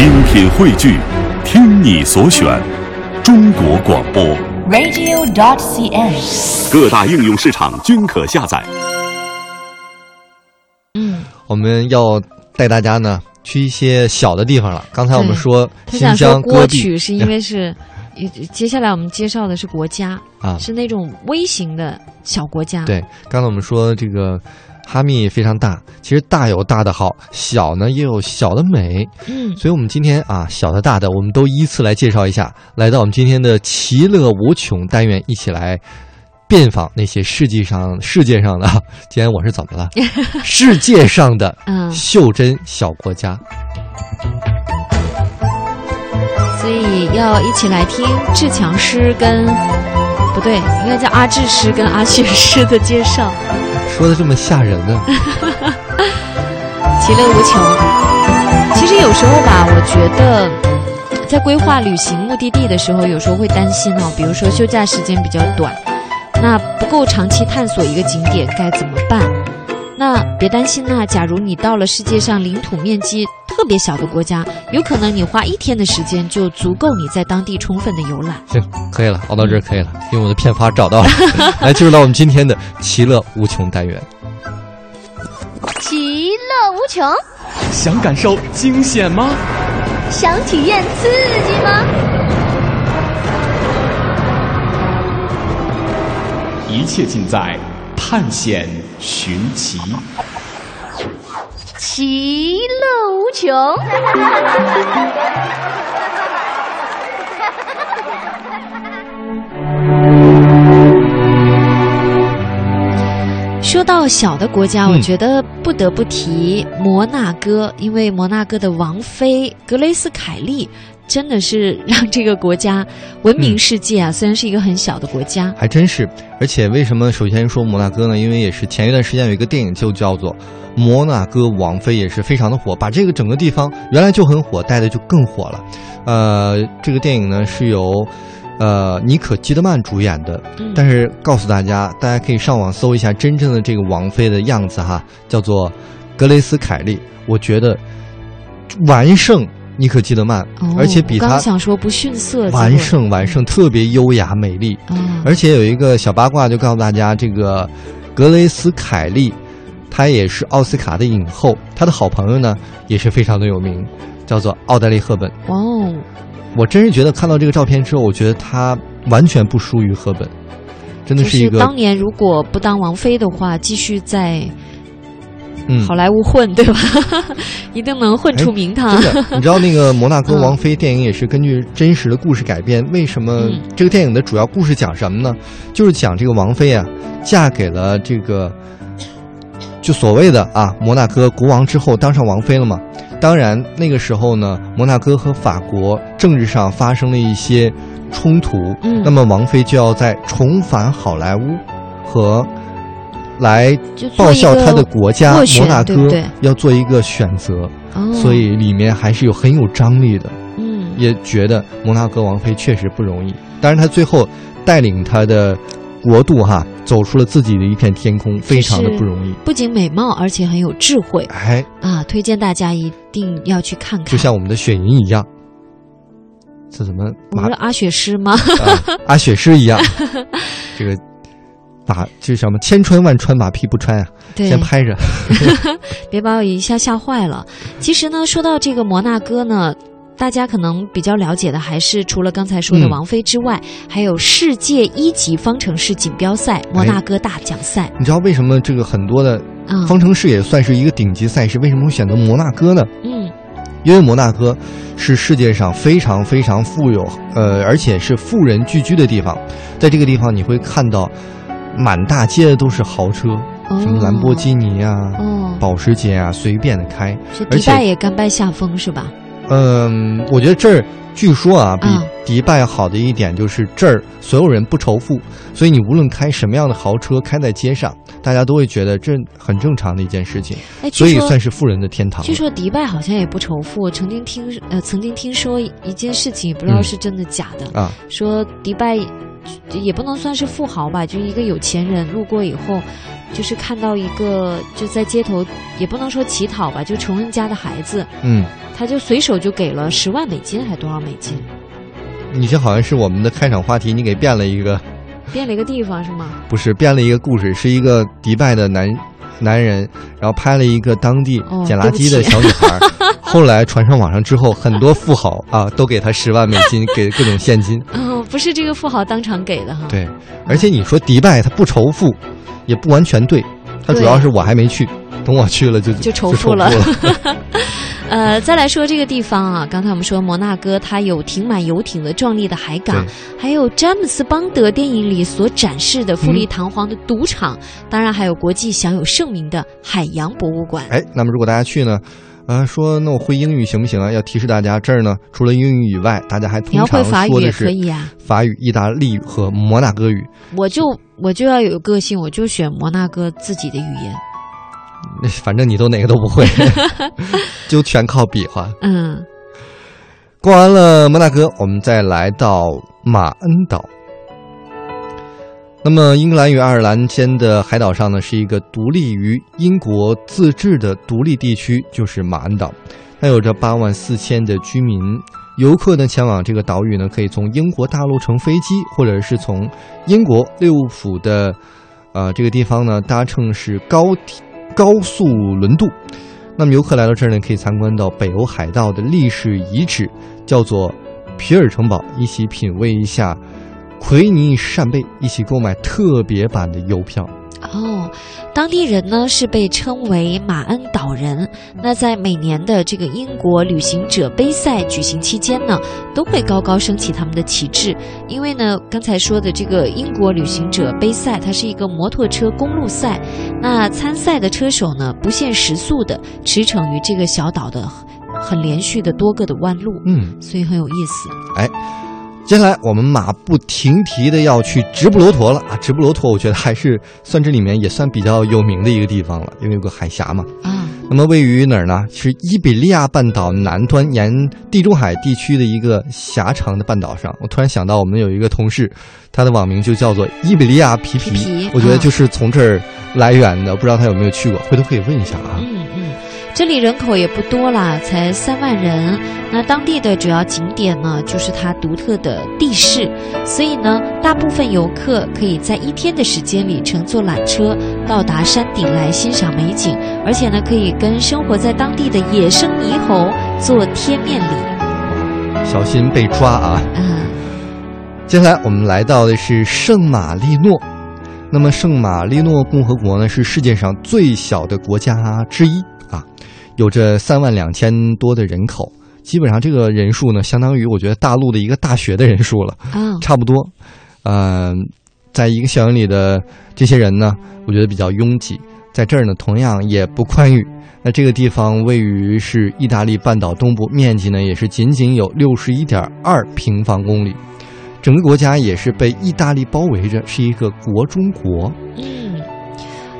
精品汇聚，听你所选，中国广播。radio.dot.cn，。各大应用市场均可下载。嗯，我们要带大家呢去一些小的地方了。刚才我们说新疆戈壁歌曲是因为是，呃接下来我们介绍的是国家，啊，是那种微型的小国家。，对，刚才我们说这个哈密非常大，其实大有大的好，小呢也有小的美。嗯，所以，我们今天啊，小的大的，我们都依次来介绍一下。来到我们今天的其乐无穷单元，一起来遍访那些世界上世界上的，今天我是怎么了？世界上的嗯，袖珍小国家。所以要一起来听志强师跟不对，应该叫阿志师跟阿雪师的介绍，说的这么吓人呢？其乐无穷。其实有时候吧，我觉得。在规划旅行目的地的时候，有时候会担心哦，比如说休假时间比较短，那不够长期探索一个景点该怎么办？那别担心呐、假如你到了世界上领土面积特别小的国家，有可能你花一天的时间就足够你在当地充分的游览。行，可以了，熬到这儿可以了，因为我的片花找到了。来，进入到我们今天的其乐无穷单元。其乐无穷，想感受惊险吗？想体验刺激吗？一切尽在探险寻奇。其乐无穷。说到小的国家，嗯我觉得不得不提摩纳哥，因为摩纳哥的王妃格雷斯凯利真的是让这个国家闻名世界啊！虽然是一个很小的国家，还真是，而且为什么首先说摩纳哥呢？因为也是前一段时间有一个电影就叫做《摩纳哥王妃》，也是非常的火，把这个整个地方原来就很火，带的就更火了。呃，这个电影呢是由呃妮可基德曼主演的，嗯但是告诉大家，大家可以上网搜一下真正的这个王妃的样子哈，叫做格雷斯凯利，我觉得完胜妮可基德曼，哦而且比她刚想说不逊色，完胜完胜，特别优雅美丽。啊！而且有一个小八卦，就告诉大家，这个格雷斯凯利，她也是奥斯卡的影后，她的好朋友呢也是非常的有名，叫做奥黛丽·赫本。哇哦，我真是觉得看到这个照片之后，我觉得她完全不输于赫本，真的是一个当年如果不当王妃的话，继续在嗯好莱坞混，对吧？一定能混出名堂。你知道那个《摩纳哥嗯王妃》电影也是根据真实的故事改编。为什么嗯这个电影的主要故事讲什么呢？就是讲这个王妃啊，嫁给了这个就所谓的啊摩纳哥国王之后当上王妃了嘛。当然那个时候呢，摩纳哥和法国政治上发生了一些冲突，嗯那么王妃就要在重返好莱坞和来报效他的国家摩纳哥对对要做一个选择。哦，所以里面还是有很有张力的，嗯，也觉得摩纳哥王妃确实不容易。当然，他最后带领他的国度哈走出了自己的一片天空，非常的不容易。不仅美貌，而且很有智慧哎，啊！推荐大家一定要去看看。就像我们的雪莹一样，这怎么马我们是阿雪师吗？啊阿雪诗一样，这个马这什么千穿万穿，马屁不穿啊！对先，拍着，别把我一下吓坏了。其实呢，说到这个摩纳哥呢。大家可能比较了解的还是除了刚才说的嗯王菲之外，还有世界一级方程式锦标赛摩纳哥大奖赛你知道为什么这个很多的啊，方程式也算是一个顶级赛事？为什么会选择摩纳哥呢？嗯因为摩纳哥是世界上非常非常富有，呃，而且是富人聚居的地方。在这个地方，你会看到满大街的都是豪车，哦什么兰博基尼啊、哦，保时捷啊，随便的开。迪拜也甘拜下风是吧？嗯，我觉得这儿据说啊，比嗯迪拜好的一点就是这儿所有人不仇富，所以你无论开什么样的豪车，开在街上，大家都会觉得这很正常的一件事情，哎，所以算是富人的天堂。据说迪拜好像也不仇富，我曾经听呃曾经听说一件事情，也不知道嗯是真的假的，啊，说迪拜也不能算是富豪吧，就是一个有钱人路过以后，就是看到一个就在街头，也不能说乞讨吧，就穷人家的孩子，嗯，他就随手就给了十万美金，还多少美金？你这好像是我们的开场话题，你给变了一个，变了一个地方是吗？不是变了一个故事，是一个迪拜的男男人，然后拍了一个当地哦捡垃圾的小女孩儿，后来传上网上之后，很多富豪啊都给他十万美金，给各种现金。哦，不是这个富豪当场给的哈。对，而且你说迪拜他不仇富，也不完全对，他主要是我还没去，等我去了就就仇仇富了。了。呃，再来说这个地方啊，刚才我们说摩纳哥，它有停满游艇的壮丽的海港，还有詹姆斯邦德电影里所展示的富丽堂皇的赌场，当然还有国际享有盛名的海洋博物馆。哎，那么如果大家去呢，呃，说那我会英语行不行啊？要提示大家，这儿呢除了英语以外，大家还通常会法语也说的是可以啊，法语、意大利语和摩纳哥语。我就我就要有个性，我就选摩纳哥自己的语言。反正你都哪个都不会，就全靠比划。嗯，逛完了摩纳哥，我们再来到马恩岛。那么，英格兰与爱尔兰间的海岛上呢，是一个独立于英国自治的独立地区，就是马恩岛。它有着八万四千的居民。游客呢前往这个岛屿呢，可以从英国大陆乘飞机，或者是从英国利物浦的呃这个地方呢搭乘是高铁高速轮渡。那么游客来到这儿呢，可以参观到北欧海盗的历史遗址，叫做皮尔城堡，一起品味一下奎尼扇贝，一起购买特别版的邮票。哦，当地人呢是被称为马恩岛人。那在每年的这个英国旅行者杯赛举行期间呢，都会高高升起他们的旗帜。因为呢，刚才说的这个英国旅行者杯赛，它是一个摩托车公路赛。那参赛的车手呢，不限时速的驰骋于这个小岛的很连续的多个的弯路，嗯，所以很有意思。接下来我们马不停蹄的要去直布罗陀了啊！直布罗陀，我觉得还是算这里面也算比较有名的一个地方了，因为有个海峡嘛。啊，那么位于哪儿呢？是伊比利亚半岛南端，沿地中海地区的一个狭长的半岛上。我突然想到，我们有一个同事，他的网名就叫做伊比利亚皮皮，皮皮我觉得就是从这儿来源的。不知道他有没有去过，回头可以问一下啊。这里人口也不多啦，才三万人。那当地的主要景点呢，就是它独特的地势，所以呢，大部分游客可以在一天的时间里乘坐缆车到达山顶来欣赏美景，而且呢，可以跟生活在当地的野生猕猴做贴面礼。小心被抓啊！嗯，接下来我们来到的是圣马力诺。那么圣马力诺共和国呢，是世界上最小的国家之一啊，有着三万两千多的人口，基本上这个人数呢，相当于我觉得大陆的一个大学的人数了，啊，差不多。嗯、在一个校园里的这些人呢，我觉得比较拥挤，在这儿呢，同样也不宽裕。那这个地方位于是意大利半岛东部，面积呢也是仅仅有六十一点二平方公里。整个国家也是被意大利包围着，是一个国中国。嗯，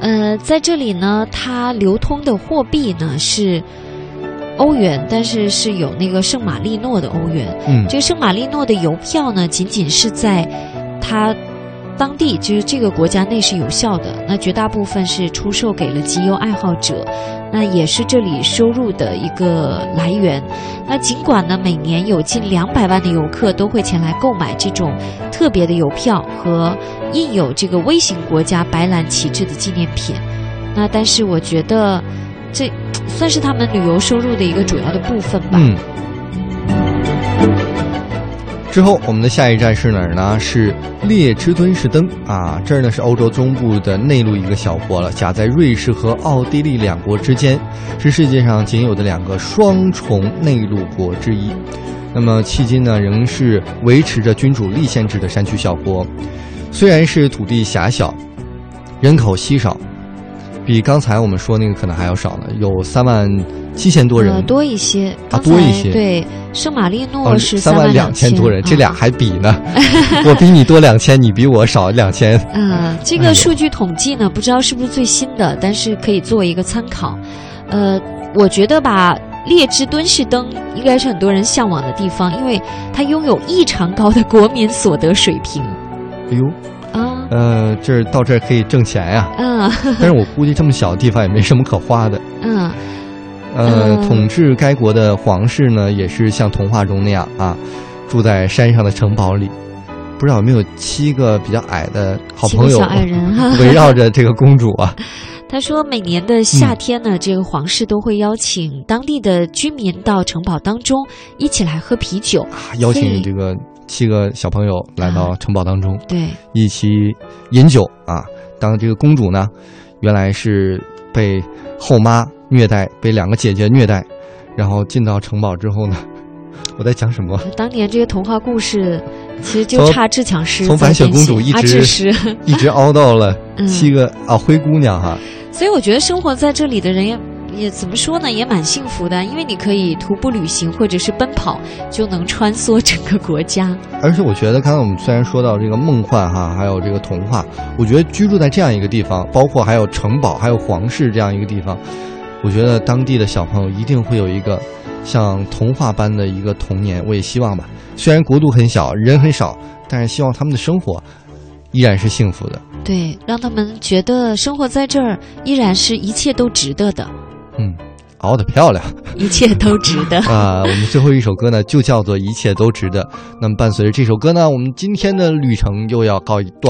呃，在这里呢，它流通的货币呢是欧元，但是是有那个圣马力诺的欧元。嗯，这个圣马力诺的邮票呢，仅仅是在它当地，就是这个国家内是有效的。那绝大部分是出售给了集邮爱好者，那也是这里收入的一个来源。那尽管呢，每年有近两百万的游客都会前来购买这种特别的邮票和印有这个微型国家白蓝旗帜的纪念品，那但是我觉得这算是他们旅游收入的一个主要的部分吧。之后，我们的下一站是哪儿呢？是列支敦士登啊，这儿呢是欧洲中部的内陆一个小国了，夹在瑞士和奥地利两国之间，是世界上仅有的两个双重内陆国之一。那么迄今呢，仍是维持着君主立宪制的山区小国，虽然是土地狭小，人口稀少，比刚才我们说那个可能还要少呢，有三万七千多人。呃，多一些，啊、多一些对，圣马力诺哦，是三万两千多人，这俩嗯还比呢？我比你多两千，你比我少两千。呃，这个数据统计呢，不知道是不是最新的，但是可以作为一个参考。呃，我觉得吧，列支敦士登应该是很多人向往的地方，因为它拥有异常高的国民所得水平。哎呦，啊，呃，这儿到这儿可以挣钱呀。嗯 但是我估计这么小的地方也没什么可花的。嗯呃，嗯统治该国的皇室呢，也是像童话中那样啊，住在山上的城堡里。不知道有没有七个比较矮的好朋友小矮人哈 围绕着这个公主啊？他说，每年的夏天呢，这个皇室都会邀请当地的居民到城堡当中一起来喝啤酒。啊邀请这个七个小朋友来到城堡当中，对，一起饮酒啊。当这个公主呢，原来是被后妈虐待，被两个姐姐虐待，然后进到城堡之后呢，我在讲什么？当年这个童话故事，其实就差《智强师》从白雪公主一直。一直熬到了 嗯七个、啊灰姑娘哈。所以我觉得生活在这里的人也也怎么说呢，也蛮幸福的，因为你可以徒步旅行或者是奔跑，就能穿梭整个国家。而且我觉得，刚才我们虽然说到这个梦幻哈，还有这个童话，我觉得居住在这样一个地方，包括还有城堡、还有皇室这样一个地方，我觉得当地的小朋友一定会有一个像童话般的一个童年。我也希望吧，虽然国度很小，人很少，但是希望他们的生活依然是幸福的。对，让他们觉得生活在这儿依然是一切都值得的，嗯，熬得漂亮。一切都值得。啊，我们最后一首歌呢，就叫做《一切都值得》。那么伴随着这首歌呢，我们今天的旅程又要告一段